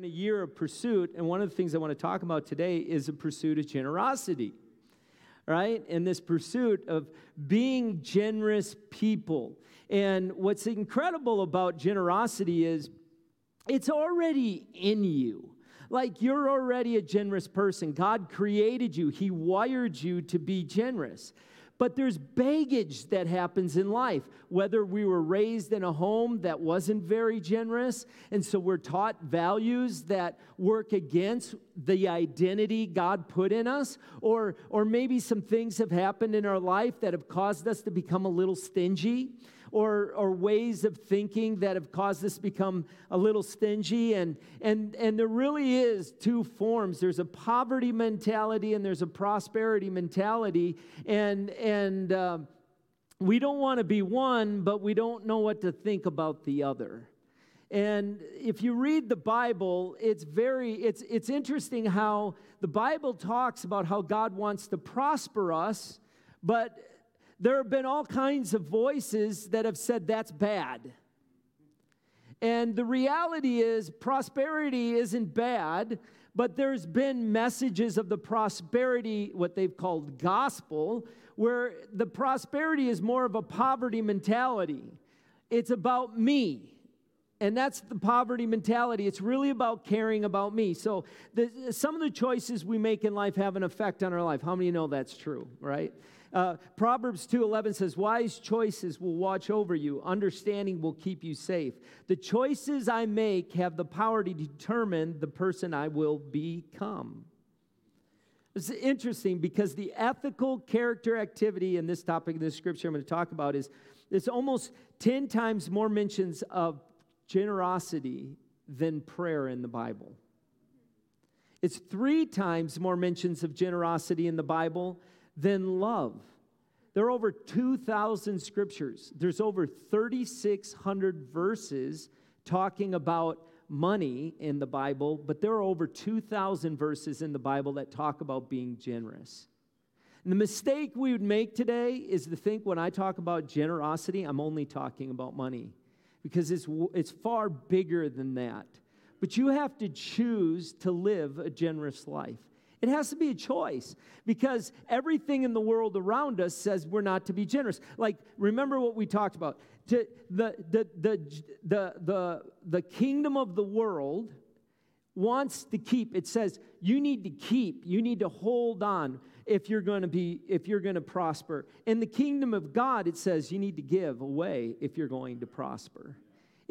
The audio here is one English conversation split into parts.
in a year of pursuit, and one of the things I want to talk about today is a pursuit of generosity, right? And this pursuit of being generous people. And what's incredible about generosity is it's already in you. Like you're already a generous person. God created you, He wired you to be generous. But there's baggage that happens in life, whether we were raised in a home that wasn't very generous, and so we're taught values that work against the identity God put in us, or, or maybe some things have happened in our life that have caused us to become a little stingy or, or ways of thinking that have caused us to become a little stingy. And, and, and there really is two forms there's a poverty mentality and there's a prosperity mentality. And, and uh, we don't want to be one, but we don't know what to think about the other. And if you read the Bible, it's very it's it's interesting how the Bible talks about how God wants to prosper us, but there have been all kinds of voices that have said that's bad. And the reality is, prosperity isn't bad, but there's been messages of the prosperity, what they've called gospel, where the prosperity is more of a poverty mentality. It's about me. And that's the poverty mentality. It's really about caring about me. So, the, some of the choices we make in life have an effect on our life. How many know that's true, right? Uh, Proverbs 2:11 says, "Wise choices will watch over you; understanding will keep you safe. The choices I make have the power to determine the person I will become." It's interesting because the ethical character activity in this topic in this scripture I'm going to talk about is it's almost 10 times more mentions of generosity than prayer in the Bible. It's three times more mentions of generosity in the Bible than love. There are over 2,000 scriptures. There's over 3,600 verses talking about money in the Bible, but there are over 2,000 verses in the Bible that talk about being generous. And the mistake we would make today is to think when I talk about generosity, I'm only talking about money because it's, it's far bigger than that. But you have to choose to live a generous life. It has to be a choice because everything in the world around us says we're not to be generous. Like, remember what we talked about. To the, the, the, the, the, the kingdom of the world wants to keep, it says you need to keep, you need to hold on if you're going to be if you're going to prosper in the kingdom of god it says you need to give away if you're going to prosper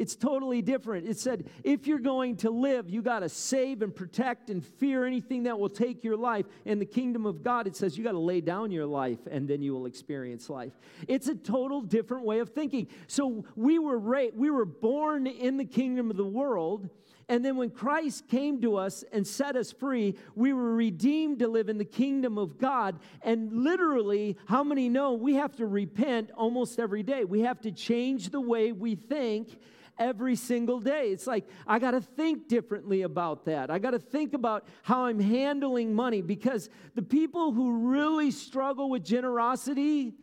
it's totally different. It said, if you're going to live, you got to save and protect and fear anything that will take your life. In the kingdom of God, it says you got to lay down your life and then you will experience life. It's a total different way of thinking. So we were ra- we were born in the kingdom of the world. And then when Christ came to us and set us free, we were redeemed to live in the kingdom of God. And literally, how many know we have to repent almost every day? We have to change the way we think every single day. It's like, I got to think differently about that. I got to think about how I'm handling money because the people who really struggle with generosity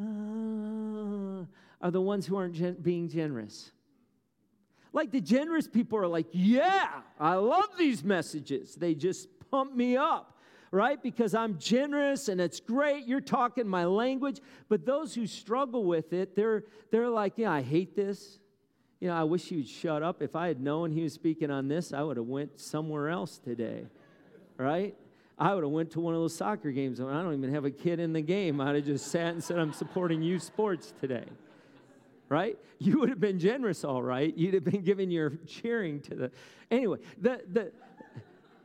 uh, are the ones who aren't gen- being generous. Like the generous people are like, yeah, I love these messages. They just pump me up right? Because I'm generous and it's great. You're talking my language. But those who struggle with it, they're, they're like, yeah, I hate this you know, I wish you'd shut up. If I had known he was speaking on this, I would have went somewhere else today, right? I would have went to one of those soccer games. I don't even have a kid in the game. I'd have just sat and said, I'm supporting youth sports today, right? You would have been generous, all right. You'd have been giving your cheering to the. Anyway, the the.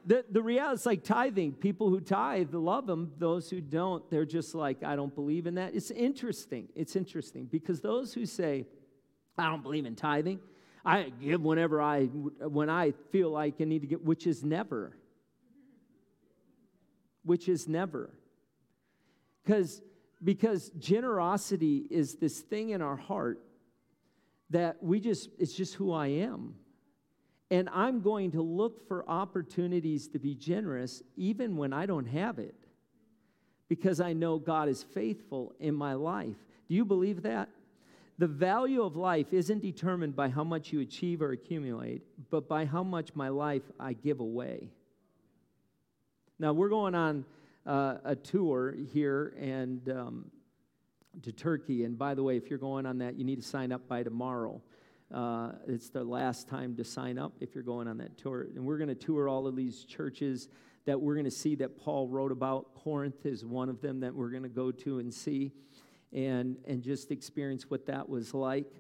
The, the reality is like tithing. People who tithe love them. Those who don't, they're just like, I don't believe in that. It's interesting. It's interesting because those who say, I don't believe in tithing. I give whenever I when I feel like I need to get, which is never. Which is never. Because because generosity is this thing in our heart that we just it's just who I am. And I'm going to look for opportunities to be generous even when I don't have it. Because I know God is faithful in my life. Do you believe that? The value of life isn't determined by how much you achieve or accumulate, but by how much my life I give away. Now, we're going on uh, a tour here and um, to Turkey. And by the way, if you're going on that, you need to sign up by tomorrow. Uh, it's the last time to sign up if you're going on that tour. And we're going to tour all of these churches that we're going to see that Paul wrote about. Corinth is one of them that we're going to go to and see and, and just experience what that was like.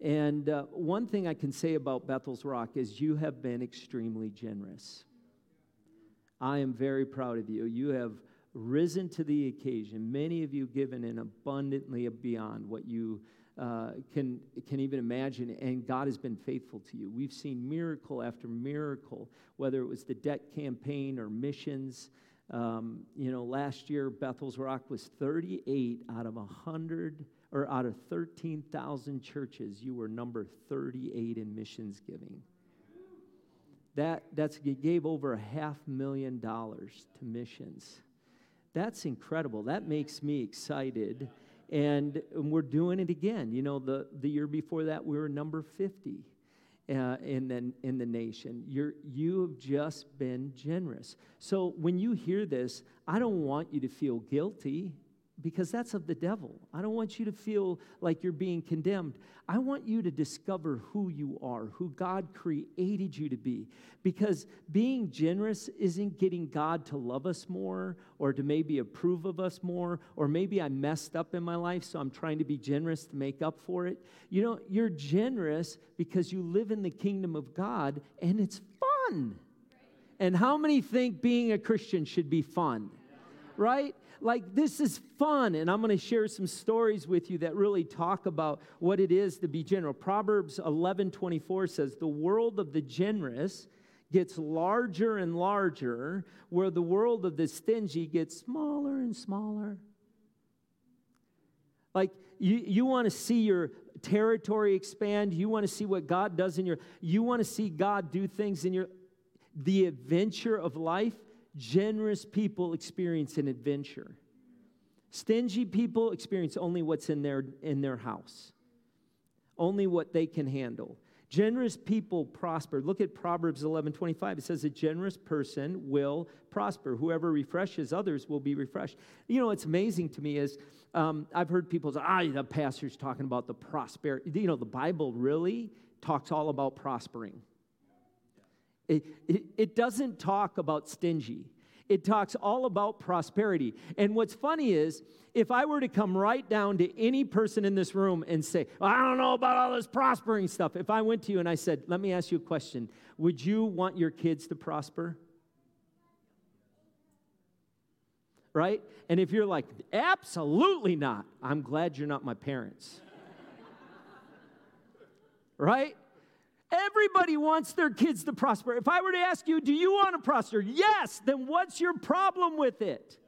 And uh, one thing I can say about Bethel's Rock is you have been extremely generous. I am very proud of you. You have risen to the occasion. Many of you given in abundantly beyond what you uh, can, can even imagine, and God has been faithful to you. We've seen miracle after miracle, whether it was the debt campaign or missions. Um, you know, last year, Bethel's Rock was 38 out of 100 or out of 13,000 churches. You were number 38 in missions giving. That that's gave over a half million dollars to missions. That's incredible. That makes me excited. And, and we're doing it again. You know, the, the year before that, we were number 50 uh, in, the, in the nation. You're, you have just been generous. So when you hear this, I don't want you to feel guilty because that's of the devil. I don't want you to feel like you're being condemned. I want you to discover who you are, who God created you to be. Because being generous isn't getting God to love us more or to maybe approve of us more, or maybe I messed up in my life, so I'm trying to be generous to make up for it. You know, you're generous because you live in the kingdom of God and it's fun. And how many think being a Christian should be fun? Right? like this is fun and i'm going to share some stories with you that really talk about what it is to be generous proverbs 11 24 says the world of the generous gets larger and larger where the world of the stingy gets smaller and smaller like you, you want to see your territory expand you want to see what god does in your you want to see god do things in your the adventure of life Generous people experience an adventure. Stingy people experience only what's in their, in their house, only what they can handle. Generous people prosper. Look at Proverbs 11 25. It says, A generous person will prosper. Whoever refreshes others will be refreshed. You know, what's amazing to me is um, I've heard people say, Ah, the pastor's talking about the prosperity. You know, the Bible really talks all about prospering. It, it, doesn't talk about stingy. It talks all about prosperity. And what's funny is, if I were to come right down to any person in this room and say, well, I don't know about all this prospering stuff, if I went to you and I said, Let me ask you a question, would you want your kids to prosper? Right? And if you're like, Absolutely not, I'm glad you're not my parents. right? Everybody wants their kids to prosper. If I were to ask you, do you want to prosper? Yes, then what's your problem with it?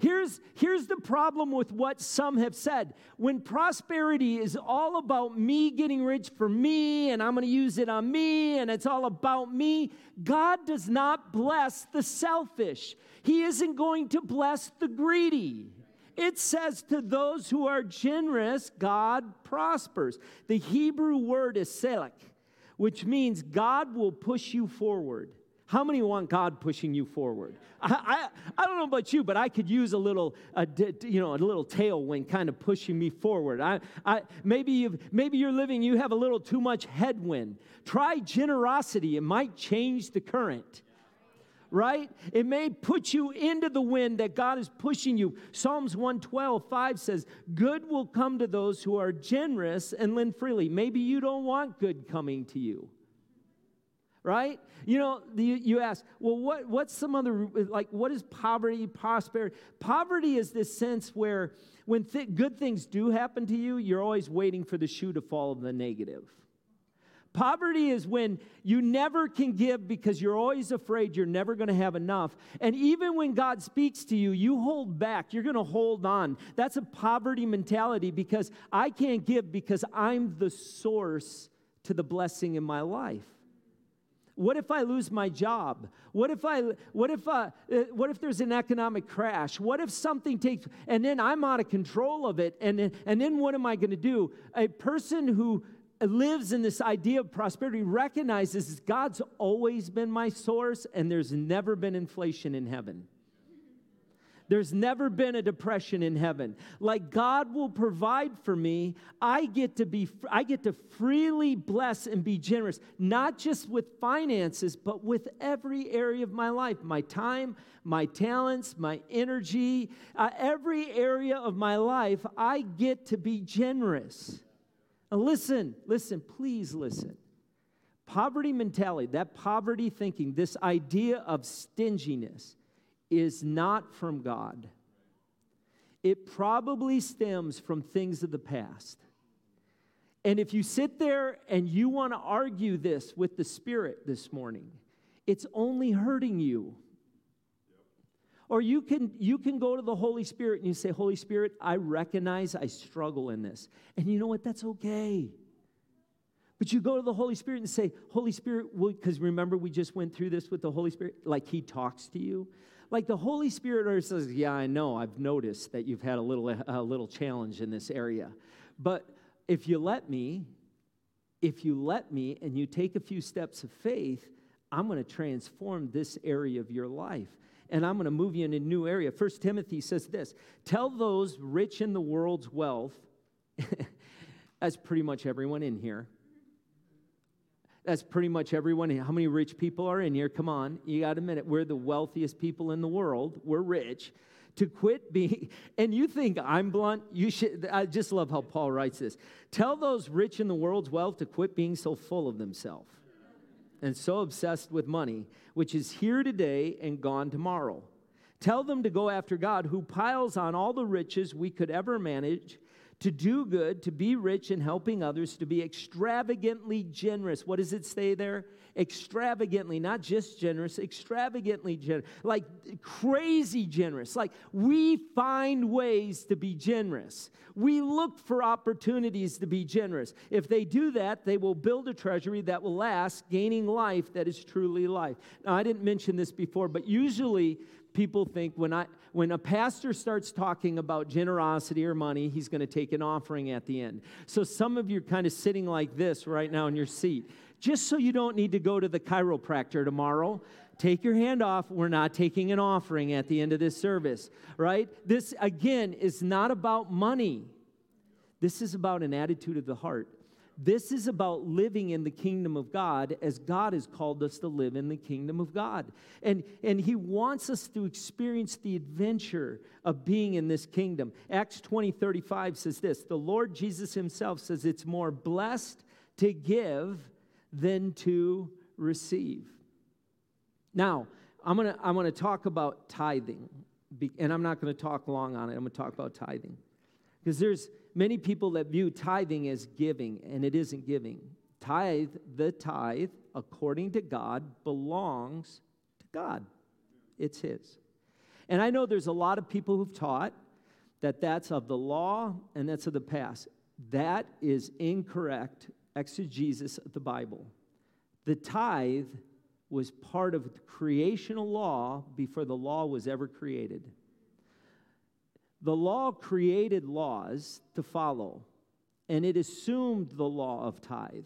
Here's, here's the problem with what some have said. When prosperity is all about me getting rich for me, and I'm going to use it on me, and it's all about me, God does not bless the selfish. He isn't going to bless the greedy. It says to those who are generous, God prospers. The Hebrew word is selek, which means God will push you forward. How many want God pushing you forward? I, I, I don't know about you, but I could use a little, a, you know, a little tailwind kind of pushing me forward. I, I, maybe, you've, maybe you're living, you have a little too much headwind. Try generosity, it might change the current right? It may put you into the wind that God is pushing you. Psalms 112, 5 says, Good will come to those who are generous and lend freely. Maybe you don't want good coming to you. Right? You know, you, you ask, well, what, what's some other, like, what is poverty, prosperity? Poverty is this sense where when th- good things do happen to you, you're always waiting for the shoe to fall of the negative. Poverty is when you never can give because you're always afraid you're never going to have enough. And even when God speaks to you, you hold back. You're going to hold on. That's a poverty mentality because I can't give because I'm the source to the blessing in my life. What if I lose my job? What if I what if uh, uh, what if there's an economic crash? What if something takes and then I'm out of control of it and then, and then what am I going to do? A person who lives in this idea of prosperity recognizes God's always been my source and there's never been inflation in heaven. There's never been a depression in heaven. Like God will provide for me, I get to be I get to freely bless and be generous, not just with finances, but with every area of my life, my time, my talents, my energy, uh, every area of my life, I get to be generous. Now listen, listen, please listen. Poverty mentality, that poverty thinking, this idea of stinginess is not from God. It probably stems from things of the past. And if you sit there and you want to argue this with the Spirit this morning, it's only hurting you. Or you can, you can go to the Holy Spirit and you say, Holy Spirit, I recognize I struggle in this. And you know what? That's okay. But you go to the Holy Spirit and say, Holy Spirit, because remember we just went through this with the Holy Spirit, like He talks to you. Like the Holy Spirit says, Yeah, I know, I've noticed that you've had a little, a little challenge in this area. But if you let me, if you let me and you take a few steps of faith, I'm going to transform this area of your life. And I'm going to move you in a new area. First Timothy says this Tell those rich in the world's wealth, that's pretty much everyone in here, that's pretty much everyone. How many rich people are in here? Come on, you got a minute. We're the wealthiest people in the world. We're rich. To quit being, and you think I'm blunt, you should. I just love how Paul writes this. Tell those rich in the world's wealth to quit being so full of themselves and so obsessed with money, which is here today and gone tomorrow. Tell them to go after God, who piles on all the riches we could ever manage to do good, to be rich in helping others, to be extravagantly generous. What does it say there? Extravagantly, not just generous, extravagantly generous, like crazy generous. Like we find ways to be generous. We look for opportunities to be generous. If they do that, they will build a treasury that will last, gaining life that is truly life. Now, I didn't mention this before, but usually people think when I when a pastor starts talking about generosity or money, he's going to take an offering at the end. So some of you are kind of sitting like this right now in your seat. Just so you don't need to go to the chiropractor tomorrow, take your hand off. We're not taking an offering at the end of this service, right? This again is not about money. This is about an attitude of the heart. This is about living in the kingdom of God as God has called us to live in the kingdom of God. And, and He wants us to experience the adventure of being in this kingdom. Acts 20 35 says this The Lord Jesus Himself says it's more blessed to give than to receive. Now, I'm gonna, I'm gonna talk about tithing, and I'm not gonna talk long on it. I'm gonna talk about tithing. Because there's many people that view tithing as giving, and it isn't giving. Tithe, the tithe, according to God, belongs to God. It's His. And I know there's a lot of people who've taught that that's of the law and that's of the past. That is incorrect exegesis of the Bible. The tithe was part of the creational law before the law was ever created. The law created laws to follow, and it assumed the law of tithe.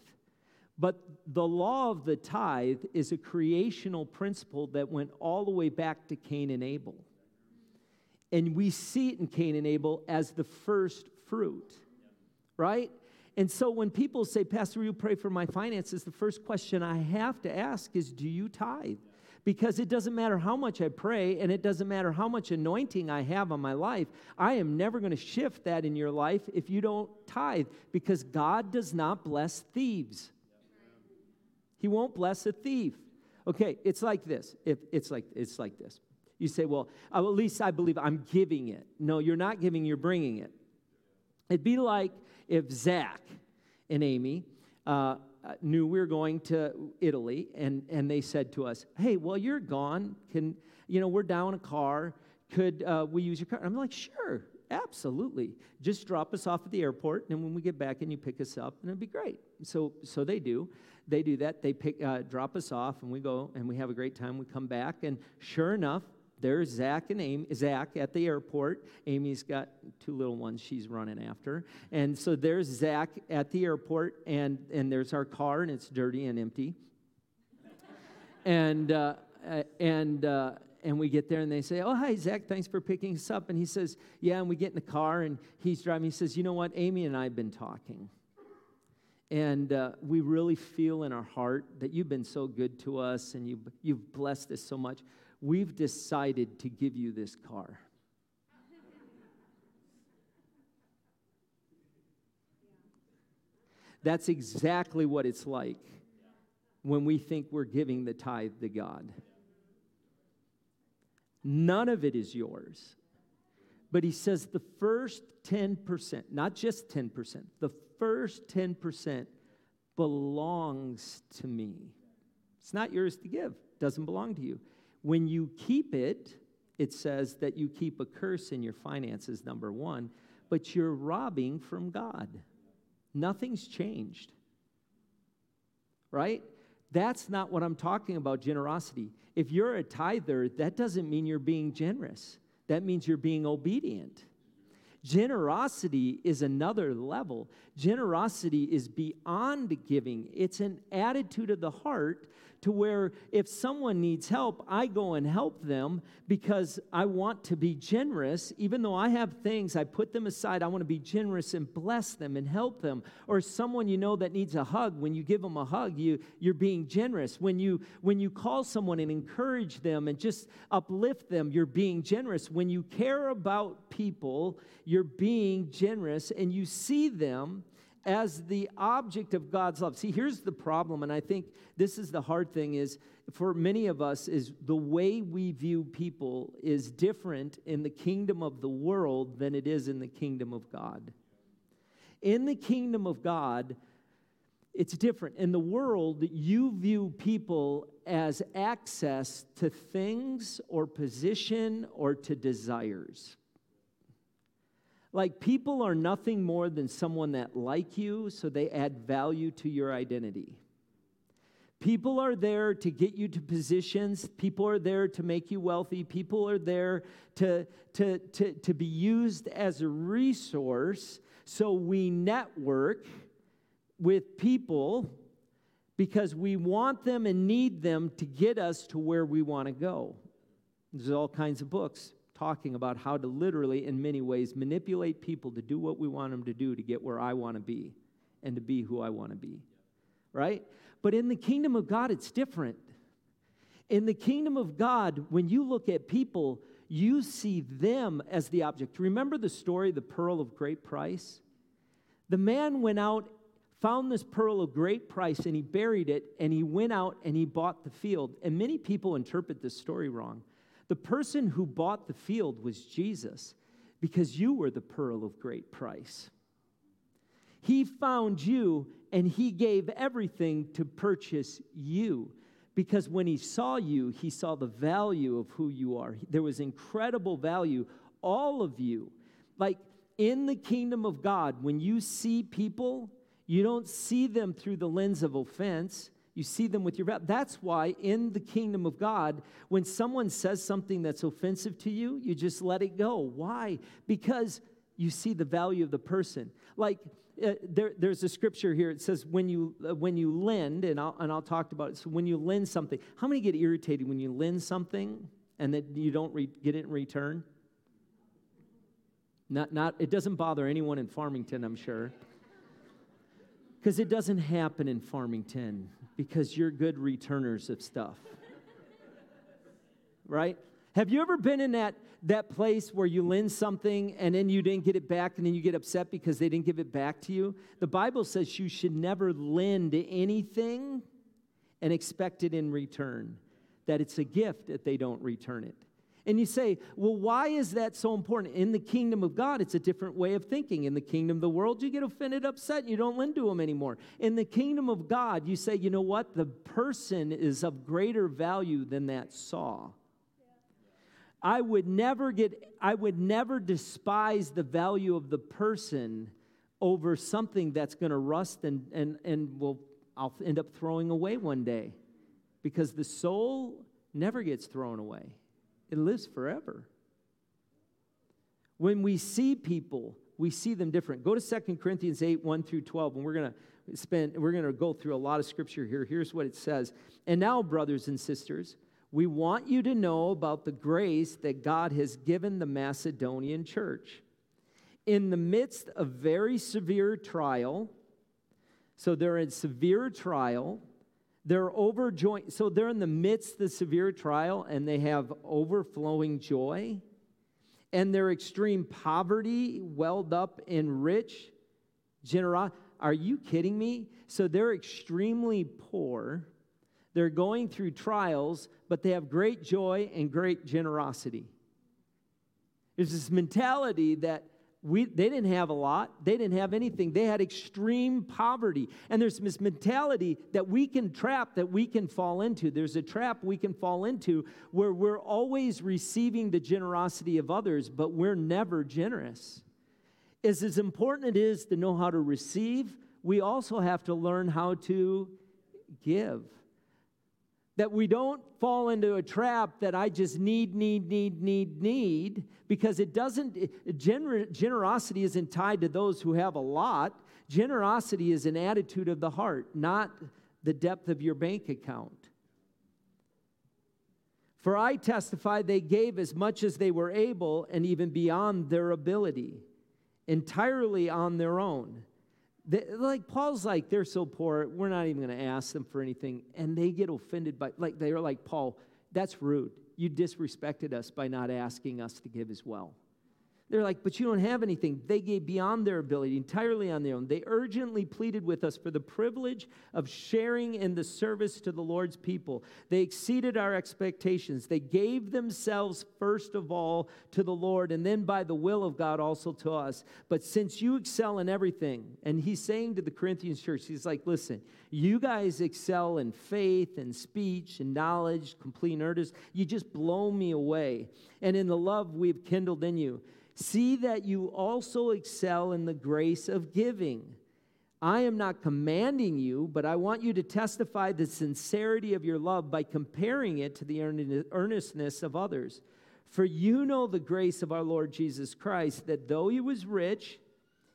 But the law of the tithe is a creational principle that went all the way back to Cain and Abel. And we see it in Cain and Abel as the first fruit, right? And so when people say, Pastor, will you pray for my finances? The first question I have to ask is, Do you tithe? Because it doesn't matter how much I pray and it doesn't matter how much anointing I have on my life. I am never going to shift that in your life if you don't tithe because God does not bless thieves. He won't bless a thief. Okay, it's like this. If it's like it's like this. You say, "Well, at least I believe I'm giving it." No, you're not giving, you're bringing it. It'd be like if Zach and Amy uh, knew we were going to Italy, and, and they said to us, Hey, well, you're gone. Can, you know, we're down a car. Could uh, we use your car? I'm like, Sure. Absolutely. Just drop us off at the airport, and when we get back and you pick us up, and it'd be great. So, so they do. They do that. They pick, uh, drop us off, and we go, and we have a great time. We come back, and sure enough, there's Zach and Amy, Zach at the airport. Amy's got two little ones she's running after. And so there's Zach at the airport, and, and there's our car, and it's dirty and empty. and, uh, and, uh, and we get there and they say, Oh, hi, Zach, thanks for picking us up. And he says, Yeah, and we get in the car and he's driving. He says, You know what? Amy and I have been talking. And uh, we really feel in our heart that you've been so good to us and you've, you've blessed us so much. We've decided to give you this car. That's exactly what it's like when we think we're giving the tithe to God. None of it is yours. But he says the first 10%, not just 10%, the first 10% belongs to me. It's not yours to give, doesn't belong to you. When you keep it, it says that you keep a curse in your finances, number one, but you're robbing from God. Nothing's changed. Right? That's not what I'm talking about, generosity. If you're a tither, that doesn't mean you're being generous, that means you're being obedient. Generosity is another level. Generosity is beyond giving, it's an attitude of the heart to where if someone needs help, I go and help them because I want to be generous. Even though I have things, I put them aside. I want to be generous and bless them and help them. Or someone you know that needs a hug, when you give them a hug, you, you're being generous. When you, when you call someone and encourage them and just uplift them, you're being generous. When you care about people, you're being generous and you see them as the object of God's love. See, here's the problem, and I think this is the hard thing is for many of us is the way we view people is different in the kingdom of the world than it is in the kingdom of God. In the kingdom of God, it's different. In the world, you view people as access to things or position or to desires. Like people are nothing more than someone that like you, so they add value to your identity. People are there to get you to positions. People are there to make you wealthy. People are there to, to, to, to be used as a resource. So we network with people because we want them and need them to get us to where we want to go. There's all kinds of books talking about how to literally, in many ways, manipulate people to do what we want them to do to get where I want to be and to be who I want to be. Right? But in the kingdom of God, it's different. In the kingdom of God, when you look at people, you see them as the object. Remember the story, the pearl of great price? The man went out, found this pearl of great price, and he buried it, and he went out and he bought the field. And many people interpret this story wrong. The person who bought the field was Jesus because you were the pearl of great price. He found you and he gave everything to purchase you because when he saw you, he saw the value of who you are. There was incredible value. All of you, like in the kingdom of God, when you see people, you don't see them through the lens of offense. You see them with your value. That's why in the kingdom of God, when someone says something that's offensive to you, you just let it go. Why? Because you see the value of the person. Like uh, there, there's a scripture here. It says when you uh, when you lend, and I'll and I'll talk about it. So when you lend something, how many get irritated when you lend something and that you don't re- get it in return? Not not. It doesn't bother anyone in Farmington, I'm sure. Because it doesn't happen in Farmington because you're good returners of stuff. right? Have you ever been in that, that place where you lend something and then you didn't get it back and then you get upset because they didn't give it back to you? The Bible says you should never lend anything and expect it in return, that it's a gift that they don't return it. And you say, well, why is that so important? In the kingdom of God, it's a different way of thinking. In the kingdom of the world, you get offended, upset, and you don't lend to them anymore. In the kingdom of God, you say, you know what? The person is of greater value than that saw. I would never get, I would never despise the value of the person over something that's going to rust and, and, and will, I'll end up throwing away one day. Because the soul never gets thrown away, it lives forever. When we see people, we see them different. Go to 2 Corinthians 8, 1 through 12, and we're going to spend, we're going to go through a lot of scripture here. Here's what it says. And now, brothers and sisters, we want you to know about the grace that God has given the Macedonian church. In the midst of very severe trial, so they're in severe trial, they're overjoyed. So they're in the midst of the severe trial and they have overflowing joy. And their extreme poverty welled up in rich generosity. Are you kidding me? So they're extremely poor they're going through trials, but they have great joy and great generosity. There's this mentality that we, they didn't have a lot. They didn't have anything. They had extreme poverty. And there's this mentality that we can trap, that we can fall into. There's a trap we can fall into where we're always receiving the generosity of others, but we're never generous. As, as important it is to know how to receive, we also have to learn how to give that we don't fall into a trap that I just need, need, need, need, need, because it doesn't, gener- generosity isn't tied to those who have a lot. Generosity is an attitude of the heart, not the depth of your bank account. For I testify they gave as much as they were able and even beyond their ability, entirely on their own they, like Paul's like, they're so poor, we're not even going to ask them for anything. And they get offended by, like, they're like, Paul, that's rude. You disrespected us by not asking us to give as well. They're like, but you don't have anything. They gave beyond their ability, entirely on their own. They urgently pleaded with us for the privilege of sharing in the service to the Lord's people. They exceeded our expectations. They gave themselves first of all to the Lord, and then by the will of God also to us. But since you excel in everything, and he's saying to the Corinthians church, he's like, listen, you guys excel in faith and speech and knowledge, complete earnest. You just blow me away. And in the love we've kindled in you. See that you also excel in the grace of giving. I am not commanding you, but I want you to testify the sincerity of your love by comparing it to the earnestness of others. For you know the grace of our Lord Jesus Christ, that though he was rich,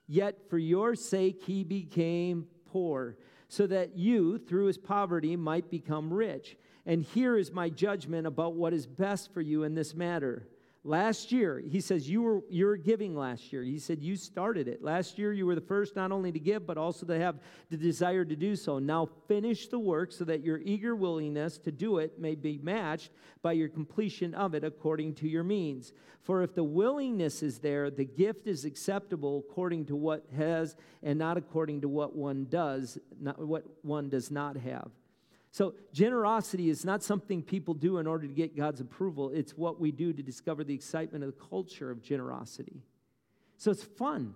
yet for your sake he became poor, so that you, through his poverty, might become rich. And here is my judgment about what is best for you in this matter. Last year, he says, you were, you were giving last year. He said, You started it. Last year, you were the first not only to give, but also to have the desire to do so. Now finish the work so that your eager willingness to do it may be matched by your completion of it according to your means. For if the willingness is there, the gift is acceptable according to what has and not according to what one does, not what one does not have. So, generosity is not something people do in order to get God's approval. It's what we do to discover the excitement of the culture of generosity. So, it's fun.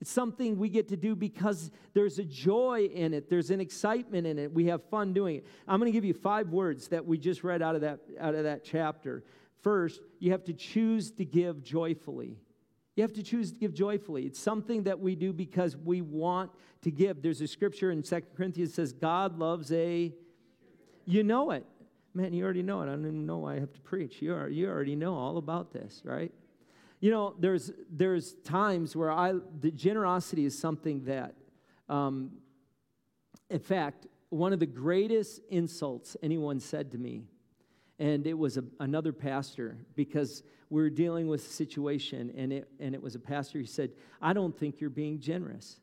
It's something we get to do because there's a joy in it, there's an excitement in it. We have fun doing it. I'm going to give you five words that we just read out of that, out of that chapter. First, you have to choose to give joyfully. You have to choose to give joyfully. It's something that we do because we want to give. There's a scripture in Second Corinthians says, God loves a, you know it. Man, you already know it. I don't even know why I have to preach. You, are, you already know all about this, right? You know, there's, there's times where I, the generosity is something that, um, in fact, one of the greatest insults anyone said to me, and it was a, another pastor, because we were dealing with a situation, and it, and it was a pastor who said, I don't think you're being generous.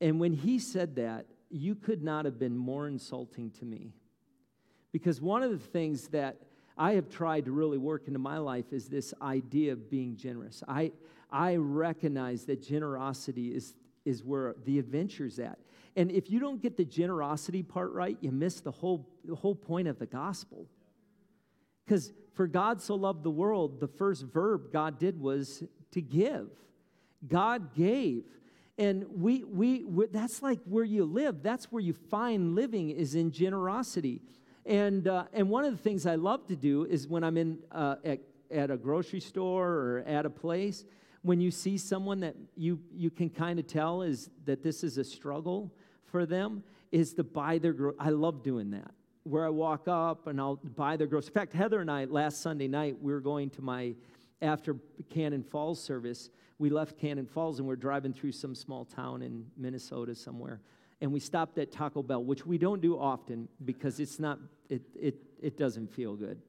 And when he said that, you could not have been more insulting to me. Because one of the things that I have tried to really work into my life is this idea of being generous. I, I recognize that generosity is, is where the adventure's at. And if you don't get the generosity part right, you miss the whole, the whole point of the gospel. Because for God so loved the world, the first verb God did was to give. God gave. And we, we, we, that's like where you live. That's where you find living is in generosity. And, uh, and one of the things I love to do is when I'm in, uh, at, at a grocery store or at a place, when you see someone that you, you can kind of tell is that this is a struggle for them, is to buy their gro- I love doing that. Where I walk up and I'll buy their groceries. In fact, Heather and I, last Sunday night, we were going to my, after Cannon Falls service, we left Cannon Falls and we're driving through some small town in Minnesota somewhere. And we stopped at Taco Bell, which we don't do often because it's not, it, it, it doesn't feel good.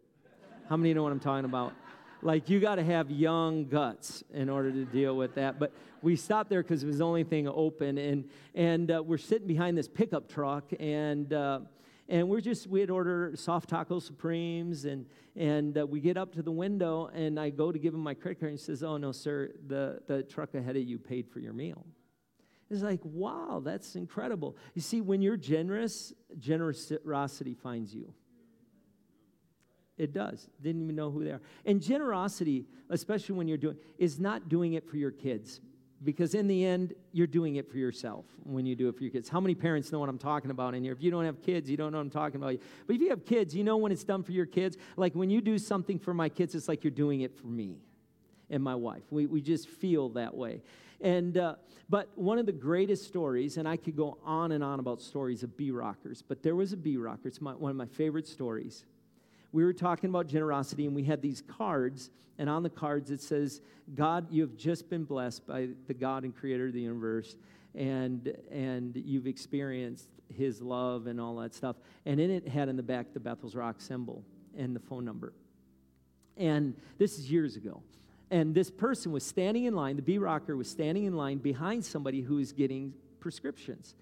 How many know what I'm talking about? Like, you got to have young guts in order to deal with that. But we stopped there because it was the only thing open. And, and uh, we're sitting behind this pickup truck, and, uh, and we're just, we had ordered soft taco supremes, and, and uh, we get up to the window, and I go to give him my credit card, and he says, Oh, no, sir, the, the truck ahead of you paid for your meal. It's like, wow, that's incredible. You see, when you're generous, generosity finds you. It does. Didn't even know who they are. And generosity, especially when you're doing, is not doing it for your kids. Because in the end, you're doing it for yourself when you do it for your kids. How many parents know what I'm talking about in here? If you don't have kids, you don't know what I'm talking about. But if you have kids, you know when it's done for your kids. Like when you do something for my kids, it's like you're doing it for me and my wife. We, we just feel that way. And, uh, but one of the greatest stories, and I could go on and on about stories of B rockers, but there was a B rocker. It's my, one of my favorite stories we were talking about generosity, and we had these cards, and on the cards it says, God, you have just been blessed by the God and creator of the universe, and, and you've experienced his love and all that stuff. And in it had in the back the Bethel's Rock symbol and the phone number. And this is years ago. And this person was standing in line, the B rocker was standing in line behind somebody who was getting prescriptions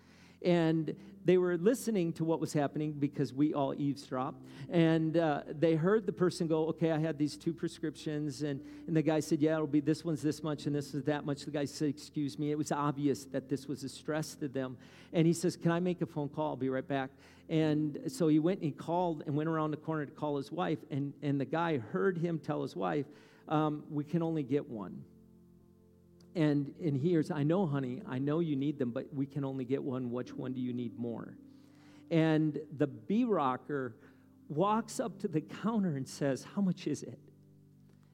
and they were listening to what was happening because we all eavesdropped. And uh, they heard the person go, Okay, I had these two prescriptions. And, and the guy said, Yeah, it'll be this one's this much and this is that much. The guy said, Excuse me. It was obvious that this was a stress to them. And he says, Can I make a phone call? I'll be right back. And so he went and he called and went around the corner to call his wife. And, and the guy heard him tell his wife, um, We can only get one. And, and here's, I know, honey, I know you need them, but we can only get one. Which one do you need more? And the B rocker walks up to the counter and says, How much is it?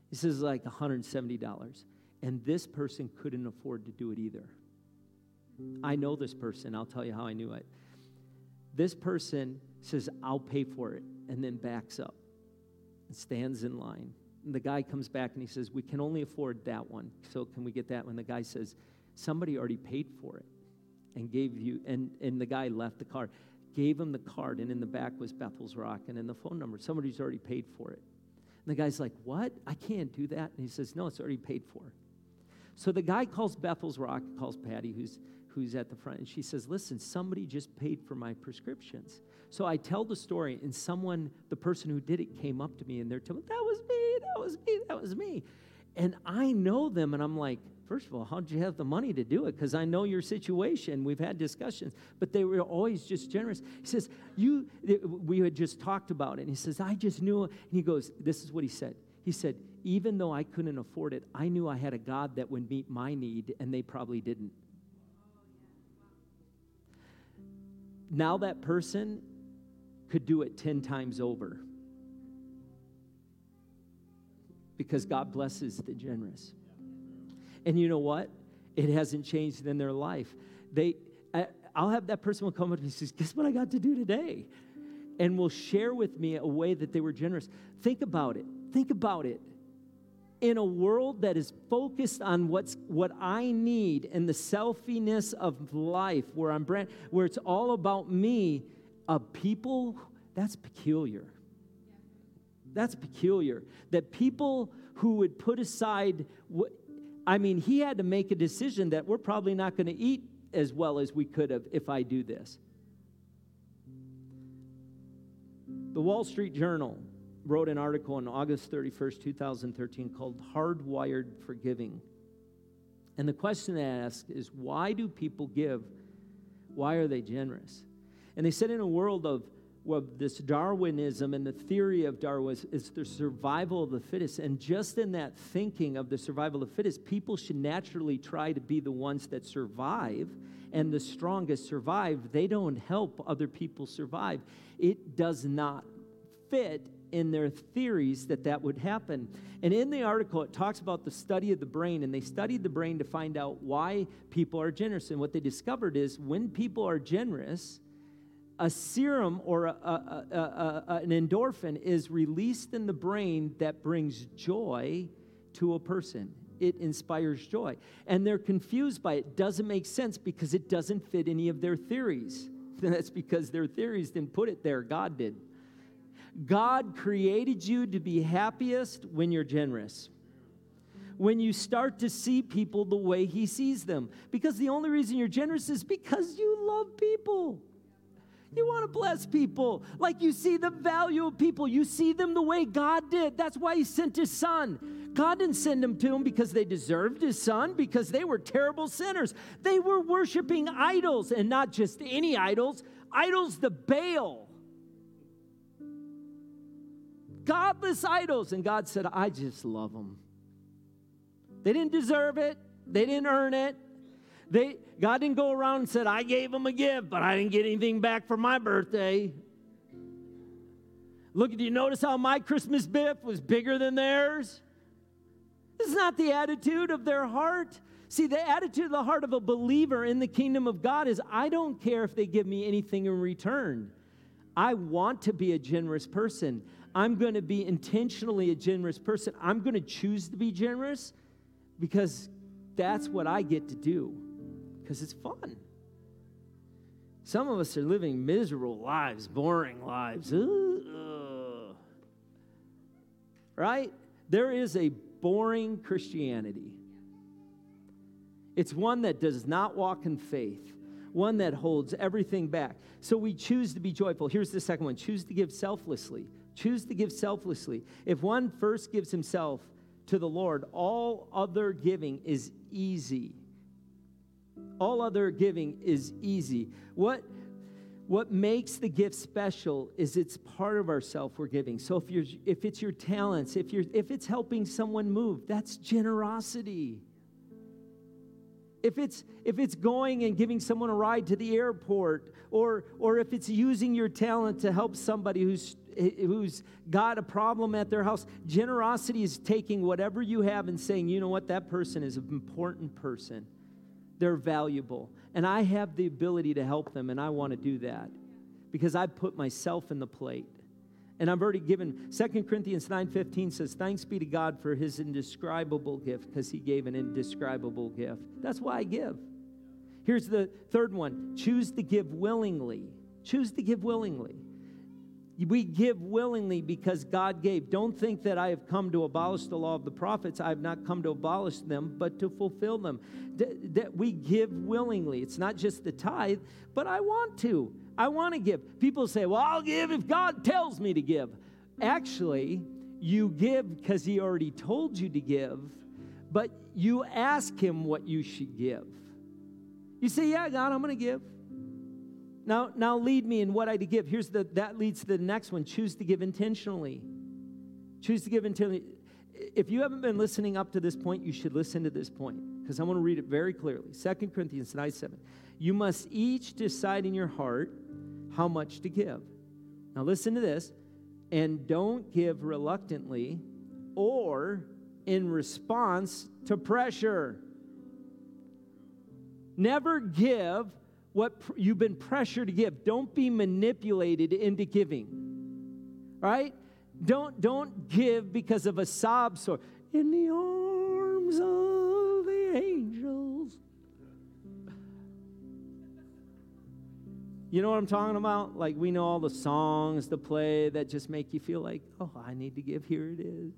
He says, Like $170. And this person couldn't afford to do it either. I know this person. I'll tell you how I knew it. This person says, I'll pay for it, and then backs up and stands in line. The guy comes back and he says, We can only afford that one. So can we get that one? The guy says, Somebody already paid for it and gave you, and, and the guy left the card, gave him the card, and in the back was Bethel's Rock and in the phone number. Somebody's already paid for it. And the guy's like, What? I can't do that. And he says, No, it's already paid for. So the guy calls Bethel's Rock, calls Patty, who's who's at the front, and she says, Listen, somebody just paid for my prescriptions. So I tell the story, and someone, the person who did it, came up to me, and they're telling That was me, that was me, that was me. And I know them, and I'm like, First of all, how did you have the money to do it? Because I know your situation. We've had discussions, but they were always just generous. He says, You, we had just talked about it. And he says, I just knew. And he goes, This is what he said. He said, Even though I couldn't afford it, I knew I had a God that would meet my need, and they probably didn't. Now that person could do it 10 times over. Because God blesses the generous. And you know what? It hasn't changed in their life. They, I, will have that person will come up and says, Guess what I got to do today? And will share with me a way that they were generous. Think about it. Think about it in a world that is focused on what's what I need and the selfiness of life, where I'm brand, where it's all about me, a people that's peculiar. That's peculiar. That people who would put aside what I mean, he had to make a decision that we're probably not going to eat as well as we could have if I do this. The Wall Street Journal wrote an article on August 31st, 2013 called Hardwired for Giving. And the question they asked is why do people give? Why are they generous? And they said in a world of, of this Darwinism and the theory of Darwin is the survival of the fittest. And just in that thinking of the survival of the fittest, people should naturally try to be the ones that survive and the strongest survive. They don't help other people survive. It does not fit in their theories that that would happen. And in the article, it talks about the study of the brain, and they studied the brain to find out why people are generous. And what they discovered is when people are generous, a serum or a, a, a, an endorphin is released in the brain that brings joy to a person. It inspires joy. And they're confused by it. Doesn't make sense because it doesn't fit any of their theories. That's because their theories didn't put it there, God did. God created you to be happiest when you're generous. When you start to see people the way He sees them. Because the only reason you're generous is because you love people. You want to bless people. Like you see the value of people. You see them the way God did. That's why He sent His Son. God didn't send Him to them because they deserved His Son, because they were terrible sinners. They were worshiping idols, and not just any idols, idols the Baal. Godless idols. And God said, I just love them. They didn't deserve it, they didn't earn it. They, God didn't go around and said, I gave them a gift, but I didn't get anything back for my birthday. Look, do you notice how my Christmas gift was bigger than theirs? This is not the attitude of their heart. See, the attitude of the heart of a believer in the kingdom of God is I don't care if they give me anything in return. I want to be a generous person. I'm going to be intentionally a generous person. I'm going to choose to be generous because that's what I get to do because it's fun. Some of us are living miserable lives, boring lives. Ugh. Right? There is a boring Christianity. It's one that does not walk in faith, one that holds everything back. So we choose to be joyful. Here's the second one choose to give selflessly. Choose to give selflessly. If one first gives himself to the Lord, all other giving is easy. All other giving is easy. What, what makes the gift special is it's part of ourself we're giving. So if you're if it's your talents, if you're if it's helping someone move, that's generosity. If it's if it's going and giving someone a ride to the airport or or if it's using your talent to help somebody who's who's got a problem at their house, generosity is taking whatever you have and saying, "You know what? That person is an important person." they're valuable. And I have the ability to help them, and I want to do that because I put myself in the plate. And I've already given 2 Corinthians 9:15 says, Thanks be to God for his indescribable gift, because he gave an indescribable gift. That's why I give. Here's the third one choose to give willingly. Choose to give willingly. We give willingly because God gave. Don't think that I have come to abolish the law of the prophets. I have not come to abolish them, but to fulfill them. That we give willingly. It's not just the tithe, but I want to. I want to give. People say, well, I'll give if God tells me to give. Actually, you give because He already told you to give, but you ask Him what you should give. You say, Yeah, God, I'm going to give. Now, now lead me in what I to give. Here's the that leads to the next one. Choose to give intentionally. Choose to give intentionally. If you haven't been listening up to this point, you should listen to this point because I want to read it very clearly. 2 Corinthians 9 7. You must each decide in your heart how much to give. Now listen to this. And don't give reluctantly or in response to pressure. Never give what you've been pressured to give. Don't be manipulated into giving. Right? Don't don't give because of a sob story. In the arms of the angels. You know what I'm talking about? Like we know all the songs to play that just make you feel like, oh, I need to give. Here it is.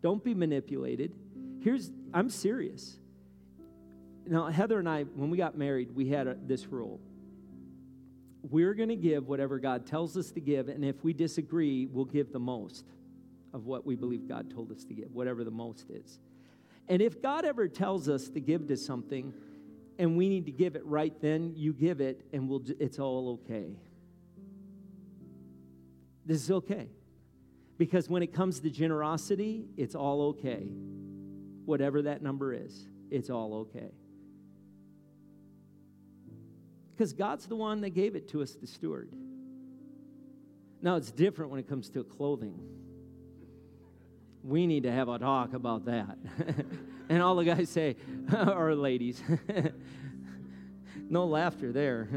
Don't be manipulated. Here's I'm serious. Now, Heather and I, when we got married, we had a, this rule. We're going to give whatever God tells us to give, and if we disagree, we'll give the most of what we believe God told us to give, whatever the most is. And if God ever tells us to give to something and we need to give it right then, you give it and we'll, it's all okay. This is okay. Because when it comes to generosity, it's all okay. Whatever that number is, it's all okay because God's the one that gave it to us to steward. Now, it's different when it comes to clothing. We need to have a talk about that. and all the guys say, or ladies, no laughter there.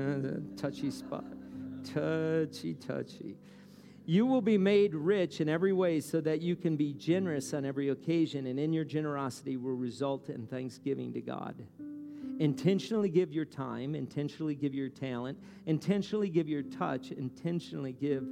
touchy spot. Touchy, touchy. You will be made rich in every way so that you can be generous on every occasion, and in your generosity will result in thanksgiving to God. Intentionally give your time, intentionally give your talent, intentionally give your touch, intentionally give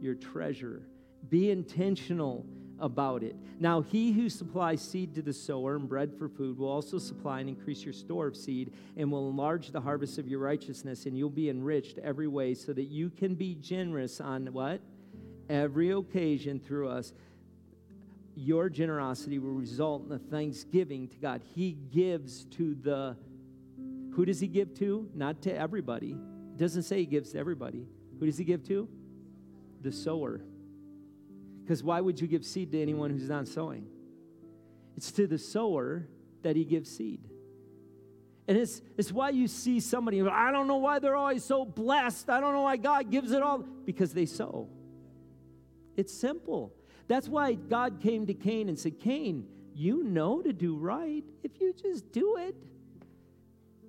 your treasure. Be intentional about it. Now, he who supplies seed to the sower and bread for food will also supply and increase your store of seed and will enlarge the harvest of your righteousness, and you'll be enriched every way so that you can be generous on what? every occasion through us, your generosity will result in a thanksgiving to God. He gives to the, who does He give to? Not to everybody. It doesn't say He gives to everybody. Who does He give to? The sower. Because why would you give seed to anyone who's not sowing? It's to the sower that He gives seed. And it's, it's why you see somebody, I don't know why they're always so blessed. I don't know why God gives it all. Because they sow. It's simple. That's why God came to Cain and said, Cain, you know to do right if you just do it.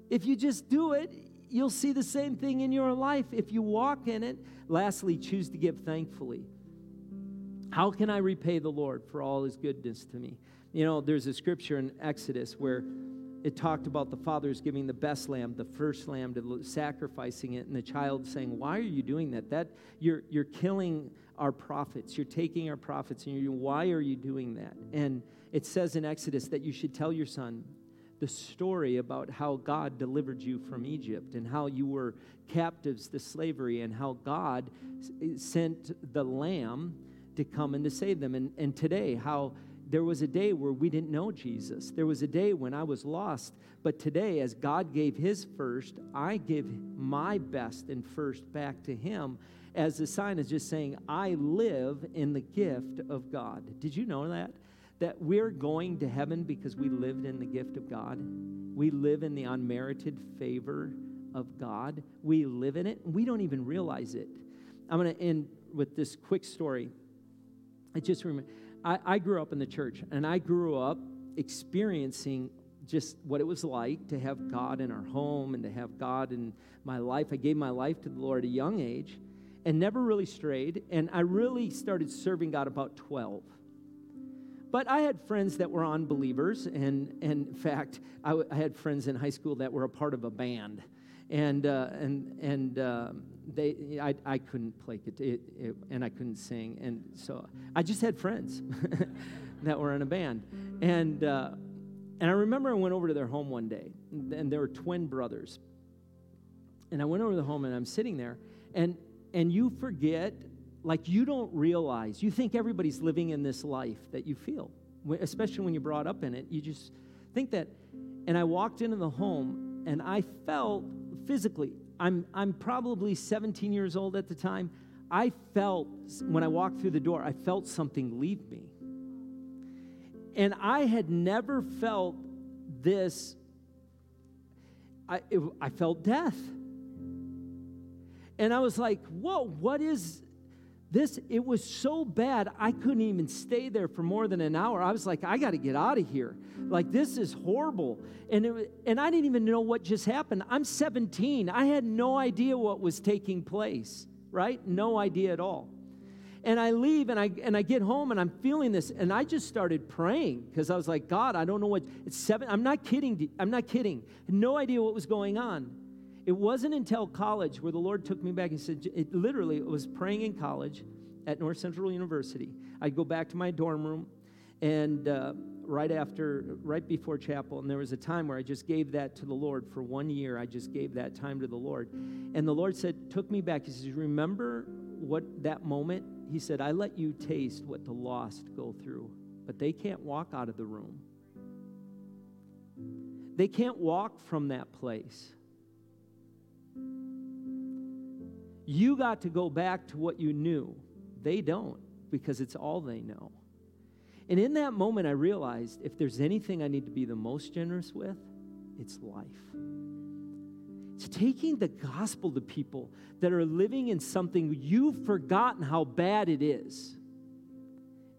If you just do it, you'll see the same thing in your life if you walk in it. Lastly, choose to give thankfully. How can I repay the Lord for all his goodness to me? You know, there's a scripture in Exodus where it talked about the fathers giving the best lamb, the first lamb, to sacrificing it, and the child saying, "Why are you doing that? That you're you're killing our profits. You're taking our profits, and you're why are you doing that?" And it says in Exodus that you should tell your son the story about how God delivered you from Egypt and how you were captives to slavery and how God sent the lamb to come and to save them. And, and today, how there was a day where we didn't know Jesus. There was a day when I was lost. But today, as God gave his first, I give my best and first back to him as a sign of just saying, I live in the gift of God. Did you know that? That we're going to heaven because we lived in the gift of God. We live in the unmerited favor of God. We live in it, and we don't even realize it. I'm going to end with this quick story. I just remember I, I grew up in the church, and I grew up experiencing just what it was like to have God in our home and to have God in my life. I gave my life to the Lord at a young age and never really strayed. And I really started serving God about 12. But I had friends that were unbelievers. And, and in fact, I, w- I had friends in high school that were a part of a band. And, uh, and, and um, they, I, I couldn't play it, it, it, and I couldn't sing, and so I just had friends that were in a band, and uh, and I remember I went over to their home one day, and they were twin brothers, and I went over to the home, and I'm sitting there, and and you forget, like you don't realize, you think everybody's living in this life that you feel, especially when you're brought up in it, you just think that, and I walked into the home, and I felt physically I'm, I'm probably 17 years old at the time. I felt, when I walked through the door, I felt something leave me. And I had never felt this, I, it, I felt death. And I was like, whoa, what is this? It was so bad, I couldn't even stay there for more than an hour. I was like, I got to get out of here. Like, this is horrible. And, it, and I didn't even know what just happened. I'm 17. I had no idea what was taking place, right? No idea at all. And I leave and I, and I get home and I'm feeling this. And I just started praying because I was like, God, I don't know what, it's seven. I'm not kidding. I'm not kidding. No idea what was going on. It wasn't until college where the Lord took me back and said, it literally, it was praying in college at North Central University. I'd go back to my dorm room and uh, right after, right before chapel, and there was a time where I just gave that to the Lord for one year. I just gave that time to the Lord. And the Lord said, took me back. He says, Remember what that moment? He said, I let you taste what the lost go through, but they can't walk out of the room. They can't walk from that place. You got to go back to what you knew. They don't because it's all they know. And in that moment, I realized if there's anything I need to be the most generous with, it's life. It's taking the gospel to people that are living in something you've forgotten how bad it is.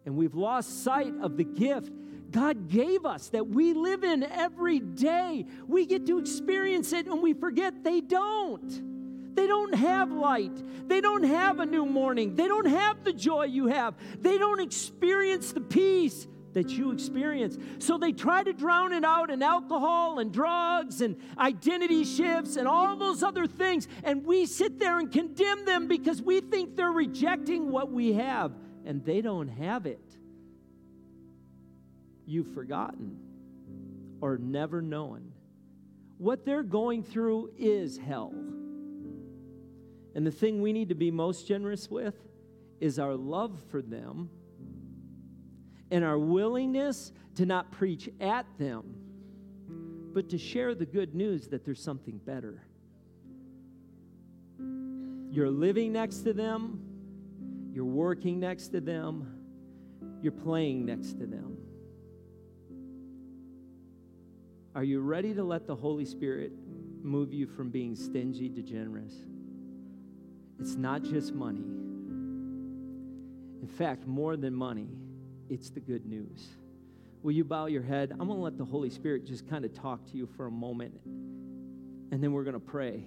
And we've lost sight of the gift God gave us that we live in every day. We get to experience it and we forget they don't. They don't have light. They don't have a new morning. They don't have the joy you have. They don't experience the peace that you experience. So they try to drown it out in alcohol and drugs and identity shifts and all those other things. And we sit there and condemn them because we think they're rejecting what we have, and they don't have it. You've forgotten or never known. What they're going through is hell. And the thing we need to be most generous with is our love for them and our willingness to not preach at them, but to share the good news that there's something better. You're living next to them, you're working next to them, you're playing next to them. Are you ready to let the Holy Spirit move you from being stingy to generous? It's not just money. In fact, more than money it's the good news. Will you bow your head? I'm going to let the Holy Spirit just kind of talk to you for a moment, and then we're going to pray.